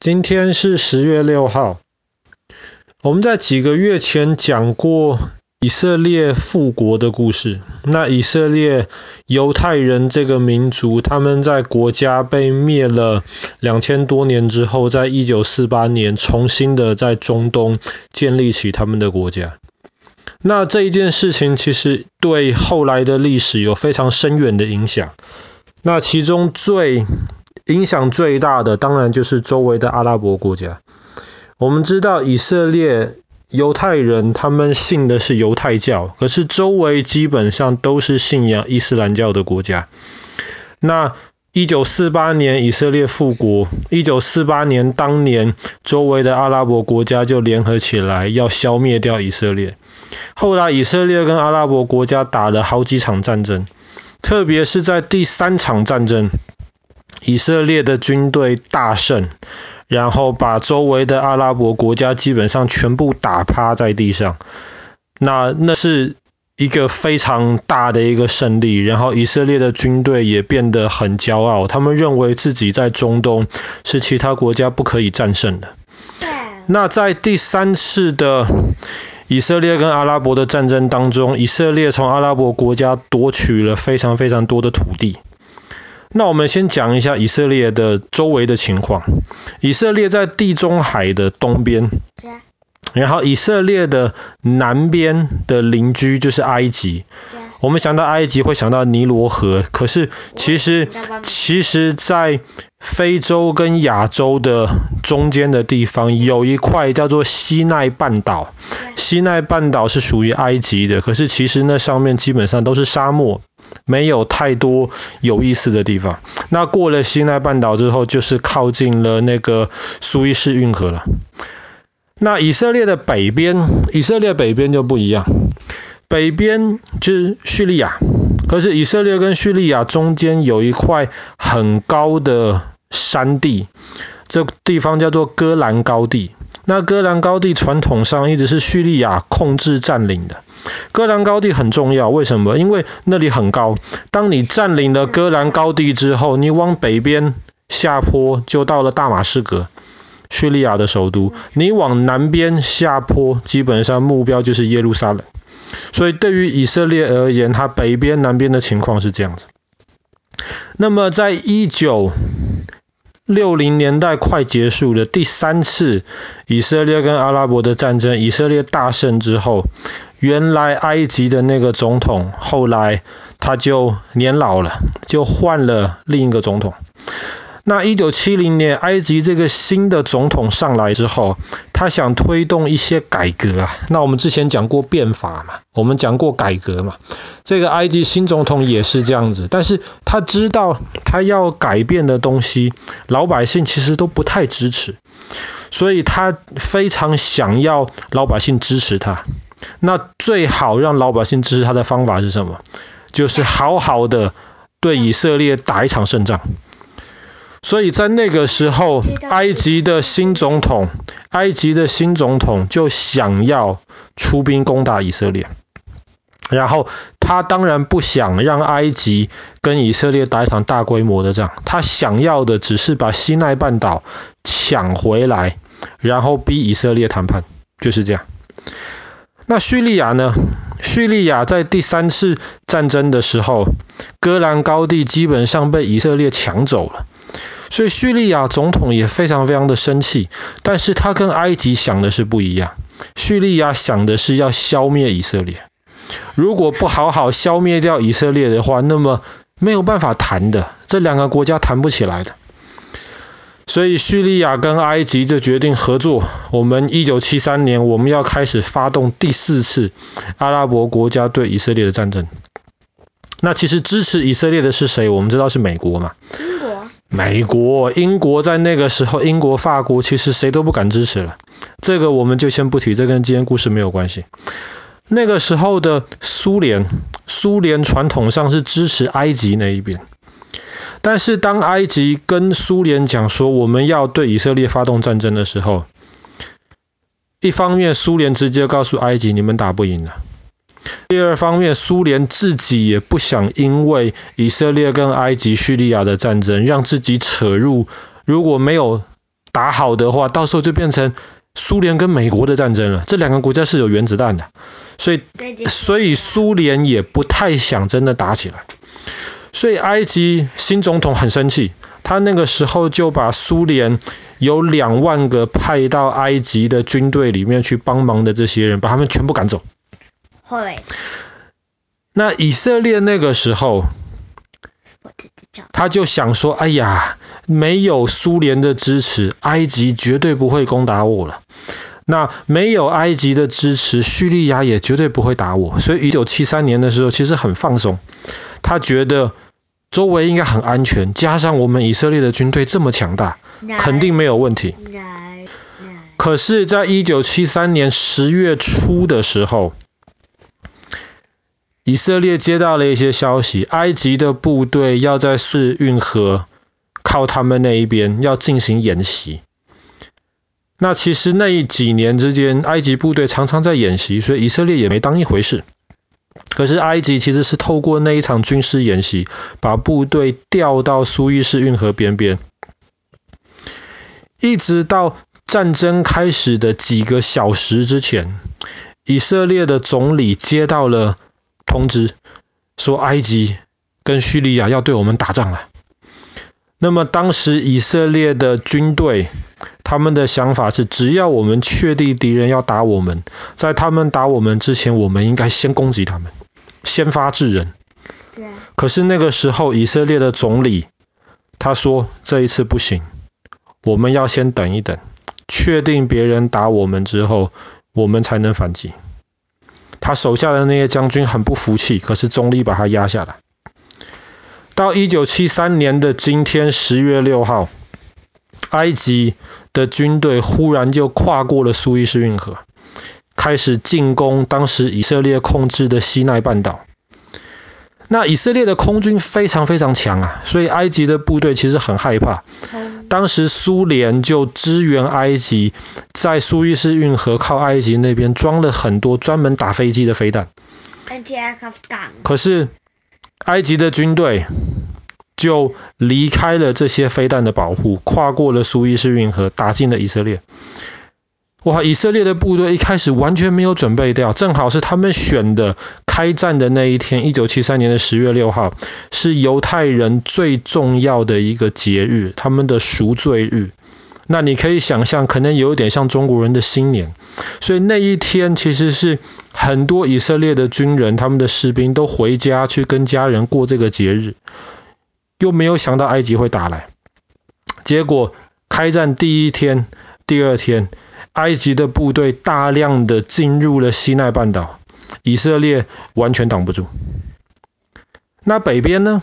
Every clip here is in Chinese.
今天是十月六号。我们在几个月前讲过以色列复国的故事。那以色列犹太人这个民族，他们在国家被灭了两千多年之后，在一九四八年重新的在中东建立起他们的国家。那这一件事情其实对后来的历史有非常深远的影响。那其中最影响最大的，当然就是周围的阿拉伯国家。我们知道以色列犹太人他们信的是犹太教，可是周围基本上都是信仰伊斯兰教的国家。那一九四八年以色列复国，一九四八年当年周围的阿拉伯国家就联合起来要消灭掉以色列。后来以色列跟阿拉伯国家打了好几场战争，特别是在第三场战争。以色列的军队大胜，然后把周围的阿拉伯国家基本上全部打趴在地上。那那是一个非常大的一个胜利，然后以色列的军队也变得很骄傲，他们认为自己在中东是其他国家不可以战胜的。那在第三次的以色列跟阿拉伯的战争当中，以色列从阿拉伯国家夺取了非常非常多的土地。那我们先讲一下以色列的周围的情况。以色列在地中海的东边，然后以色列的南边的邻居就是埃及。我们想到埃及会想到尼罗河，可是其实其实在非洲跟亚洲的中间的地方有一块叫做西奈半岛。西奈半岛是属于埃及的，可是其实那上面基本上都是沙漠。没有太多有意思的地方。那过了西奈半岛之后，就是靠近了那个苏伊士运河了。那以色列的北边，以色列北边就不一样，北边就是叙利亚。可是以色列跟叙利亚中间有一块很高的山地，这地方叫做戈兰高地。那戈兰高地传统上一直是叙利亚控制占领的。戈兰高地很重要，为什么？因为那里很高。当你占领了戈兰高地之后，你往北边下坡就到了大马士革，叙利亚的首都。你往南边下坡，基本上目标就是耶路撒冷。所以对于以色列而言，它北边、南边的情况是这样子。那么在一九六零年代快结束的第三次以色列跟阿拉伯的战争，以色列大胜之后。原来埃及的那个总统，后来他就年老了，就换了另一个总统。那一九七零年，埃及这个新的总统上来之后，他想推动一些改革啊。那我们之前讲过变法嘛，我们讲过改革嘛。这个埃及新总统也是这样子，但是他知道他要改变的东西，老百姓其实都不太支持，所以他非常想要老百姓支持他。那最好让老百姓支持他的方法是什么？就是好好的对以色列打一场胜仗。所以在那个时候，埃及的新总统，埃及的新总统就想要出兵攻打以色列。然后他当然不想让埃及跟以色列打一场大规模的仗，他想要的只是把西奈半岛抢回来，然后逼以色列谈判，就是这样。那叙利亚呢？叙利亚在第三次战争的时候，戈兰高地基本上被以色列抢走了，所以叙利亚总统也非常非常的生气。但是他跟埃及想的是不一样，叙利亚想的是要消灭以色列。如果不好好消灭掉以色列的话，那么没有办法谈的，这两个国家谈不起来的。所以叙利亚跟埃及就决定合作。我们一九七三年，我们要开始发动第四次阿拉伯国家对以色列的战争。那其实支持以色列的是谁？我们知道是美国嘛。英国。美国、英国在那个时候，英国、法国其实谁都不敢支持了。这个我们就先不提，这跟今天故事没有关系。那个时候的苏联，苏联传统上是支持埃及那一边。但是当埃及跟苏联讲说我们要对以色列发动战争的时候，一方面苏联直接告诉埃及你们打不赢了，第二方面苏联自己也不想因为以色列跟埃及、叙利亚的战争让自己扯入如果没有打好的话，到时候就变成苏联跟美国的战争了。这两个国家是有原子弹的，所以所以苏联也不太想真的打起来。所以埃及新总统很生气，他那个时候就把苏联有两万个派到埃及的军队里面去帮忙的这些人，把他们全部赶走。会。那以色列那个时候，他就想说：“哎呀，没有苏联的支持，埃及绝对不会攻打我了。那没有埃及的支持，叙利亚也绝对不会打我。所以，一九七三年的时候，其实很放松。他觉得周围应该很安全，加上我们以色列的军队这么强大，肯定没有问题。可是，在一九七三年十月初的时候，以色列接到了一些消息，埃及的部队要在苏伊士运河靠他们那一边要进行演习。那其实那几年之间，埃及部队常常在演习，所以以色列也没当一回事。可是埃及其实是透过那一场军事演习，把部队调到苏伊士运河边边，一直到战争开始的几个小时之前，以色列的总理接到了。通知说，埃及跟叙利亚要对我们打仗了。那么当时以色列的军队，他们的想法是，只要我们确定敌人要打我们，在他们打我们之前，我们应该先攻击他们，先发制人。对。可是那个时候，以色列的总理他说，这一次不行，我们要先等一等，确定别人打我们之后，我们才能反击。他手下的那些将军很不服气，可是总理把他压下来。到一九七三年的今天十月六号，埃及的军队忽然就跨过了苏伊士运河，开始进攻当时以色列控制的西奈半岛。那以色列的空军非常非常强啊，所以埃及的部队其实很害怕。当时苏联就支援埃及，在苏伊士运河靠埃及那边装了很多专门打飞机的飞弹。可是埃及的军队就离开了这些飞弹的保护，跨过了苏伊士运河，打进了以色列。哇！以色列的部队一开始完全没有准备掉，正好是他们选的开战的那一天，一九七三年的十月六号，是犹太人最重要的一个节日，他们的赎罪日。那你可以想象，可能有点像中国人的新年，所以那一天其实是很多以色列的军人，他们的士兵都回家去跟家人过这个节日，又没有想到埃及会打来，结果开战第一天、第二天。埃及的部队大量的进入了西奈半岛，以色列完全挡不住。那北边呢？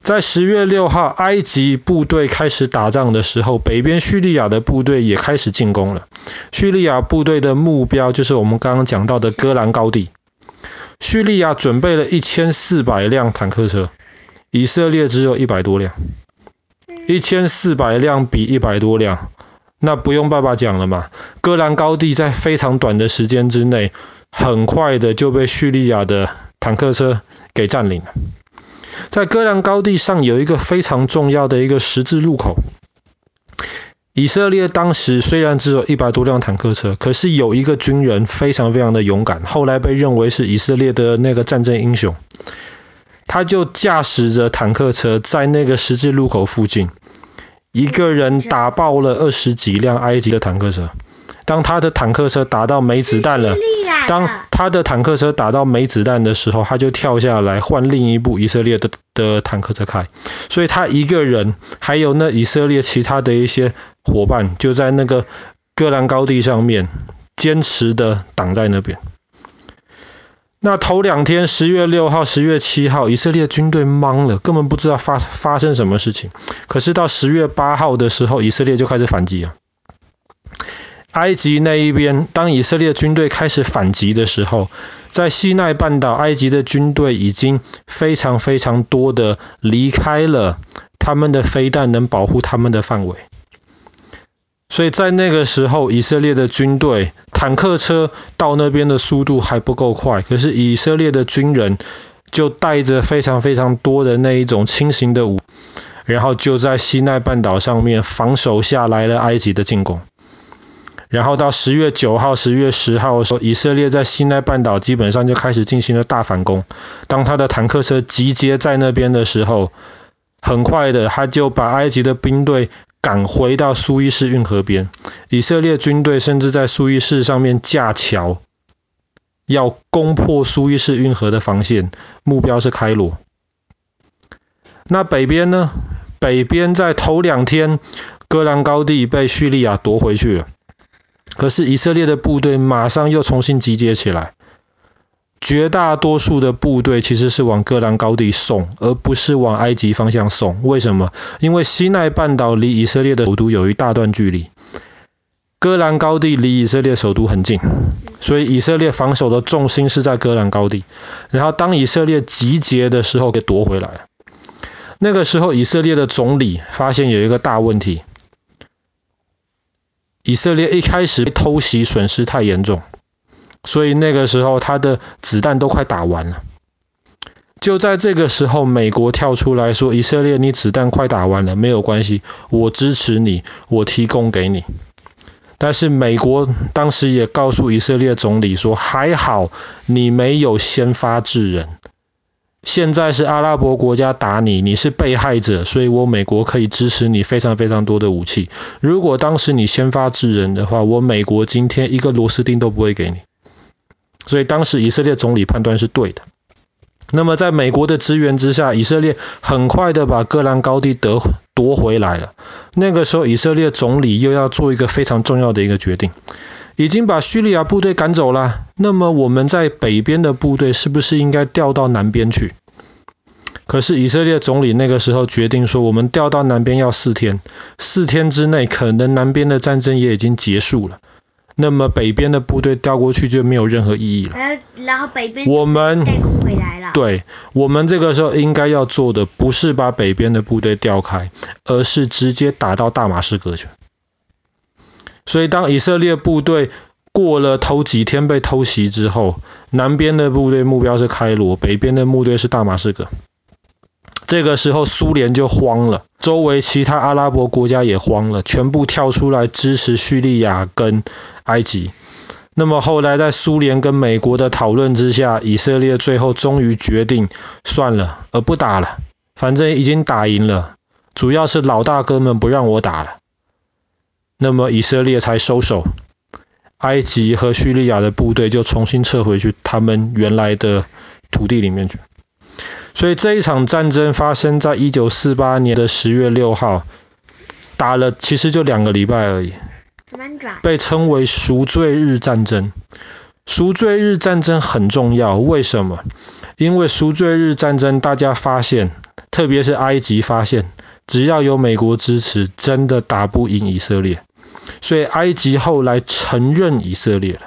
在十月六号，埃及部队开始打仗的时候，北边叙利亚的部队也开始进攻了。叙利亚部队的目标就是我们刚刚讲到的戈兰高地。叙利亚准备了一千四百辆坦克车，以色列只有一百多辆。一千四百辆比一百多辆。那不用爸爸讲了嘛，戈兰高地在非常短的时间之内，很快的就被叙利亚的坦克车给占领了。在戈兰高地上有一个非常重要的一个十字路口。以色列当时虽然只有一百多辆坦克车，可是有一个军人非常非常的勇敢，后来被认为是以色列的那个战争英雄。他就驾驶着坦克车在那个十字路口附近。一个人打爆了二十几辆埃及的坦克车。当他的坦克车打到没子弹了，当他的坦克车打到没子弹的时候，他就跳下来换另一部以色列的的坦克车开。所以他一个人，还有那以色列其他的一些伙伴，就在那个戈兰高地上面坚持的挡在那边。那头两天，十月六号、十月七号，以色列军队懵了，根本不知道发发生什么事情。可是到十月八号的时候，以色列就开始反击了。埃及那一边，当以色列军队开始反击的时候，在西奈半岛，埃及的军队已经非常非常多的离开了他们的飞弹能保护他们的范围。所以在那个时候，以色列的军队坦克车到那边的速度还不够快，可是以色列的军人就带着非常非常多的那一种轻型的武，然后就在西奈半岛上面防守下来了埃及的进攻。然后到十月九号、十月十号的时候，以色列在西奈半岛基本上就开始进行了大反攻。当他的坦克车集结在那边的时候，很快的他就把埃及的兵队赶回到苏伊士运河边。以色列军队甚至在苏伊士上面架桥，要攻破苏伊士运河的防线，目标是开罗。那北边呢？北边在头两天，戈兰高地被叙利亚夺回去了。可是以色列的部队马上又重新集结起来，绝大多数的部队其实是往戈兰高地送，而不是往埃及方向送。为什么？因为西奈半岛离以色列的首都有一大段距离，戈兰高地离以色列首都很近，所以以色列防守的重心是在戈兰高地。然后当以色列集结的时候，给夺回来。那个时候，以色列的总理发现有一个大问题。以色列一开始偷袭损失太严重，所以那个时候他的子弹都快打完了。就在这个时候，美国跳出来说：“以色列，你子弹快打完了，没有关系，我支持你，我提供给你。”但是美国当时也告诉以色列总理说：“还好你没有先发制人。”现在是阿拉伯国家打你，你是被害者，所以我美国可以支持你非常非常多的武器。如果当时你先发制人的话，我美国今天一个螺丝钉都不会给你。所以当时以色列总理判断是对的。那么在美国的支援之下，以色列很快的把戈兰高地得夺回来了。那个时候，以色列总理又要做一个非常重要的一个决定。已经把叙利亚部队赶走了，那么我们在北边的部队是不是应该调到南边去？可是以色列总理那个时候决定说，我们调到南边要四天，四天之内可能南边的战争也已经结束了，那么北边的部队调过去就没有任何意义了。然后北边我们回来了。对，我们这个时候应该要做的不是把北边的部队调开，而是直接打到大马士革去。所以，当以色列部队过了头几天被偷袭之后，南边的部队目标是开罗，北边的部队是大马士革。这个时候，苏联就慌了，周围其他阿拉伯国家也慌了，全部跳出来支持叙利亚跟埃及。那么后来，在苏联跟美国的讨论之下，以色列最后终于决定算了，而不打了，反正已经打赢了，主要是老大哥们不让我打了。那么以色列才收手，埃及和叙利亚的部队就重新撤回去他们原来的土地里面去。所以这一场战争发生在一九四八年的十月六号，打了其实就两个礼拜而已，被称为赎罪日战争。赎罪日战争很重要，为什么？因为赎罪日战争大家发现，特别是埃及发现，只要有美国支持，真的打不赢以色列。所以埃及后来承认以色列了。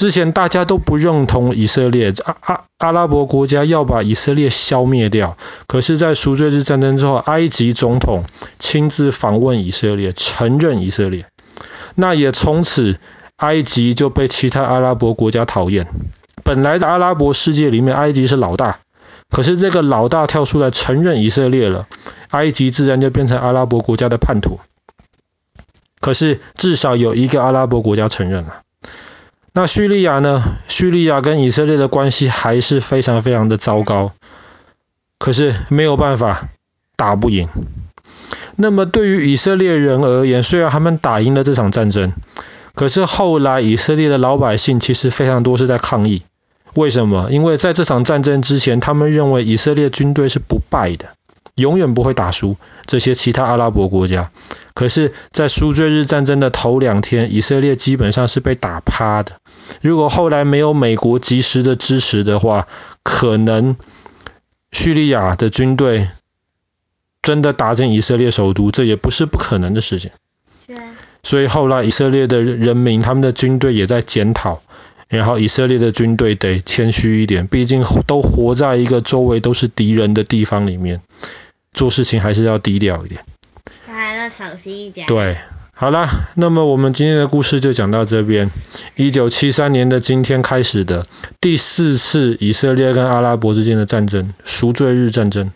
之前大家都不认同以色列，阿阿阿拉伯国家要把以色列消灭掉。可是，在赎罪日战争之后，埃及总统亲自访问以色列，承认以色列。那也从此，埃及就被其他阿拉伯国家讨厌。本来在阿拉伯世界里面，埃及是老大，可是这个老大跳出来承认以色列了，埃及自然就变成阿拉伯国家的叛徒。可是至少有一个阿拉伯国家承认了。那叙利亚呢？叙利亚跟以色列的关系还是非常非常的糟糕。可是没有办法，打不赢。那么对于以色列人而言，虽然他们打赢了这场战争，可是后来以色列的老百姓其实非常多是在抗议。为什么？因为在这场战争之前，他们认为以色列军队是不败的。永远不会打输这些其他阿拉伯国家。可是，在苏坠日战争的头两天，以色列基本上是被打趴的。如果后来没有美国及时的支持的话，可能叙利亚的军队真的打进以色列首都，这也不是不可能的事情。所以后来以色列的人民，他们的军队也在检讨。然后以色列的军队得谦虚一点，毕竟都活在一个周围都是敌人的地方里面。做事情还是要低调一点，小心一点。对，好了，那么我们今天的故事就讲到这边。一九七三年的今天开始的第四次以色列跟阿拉伯之间的战争——赎罪日战争。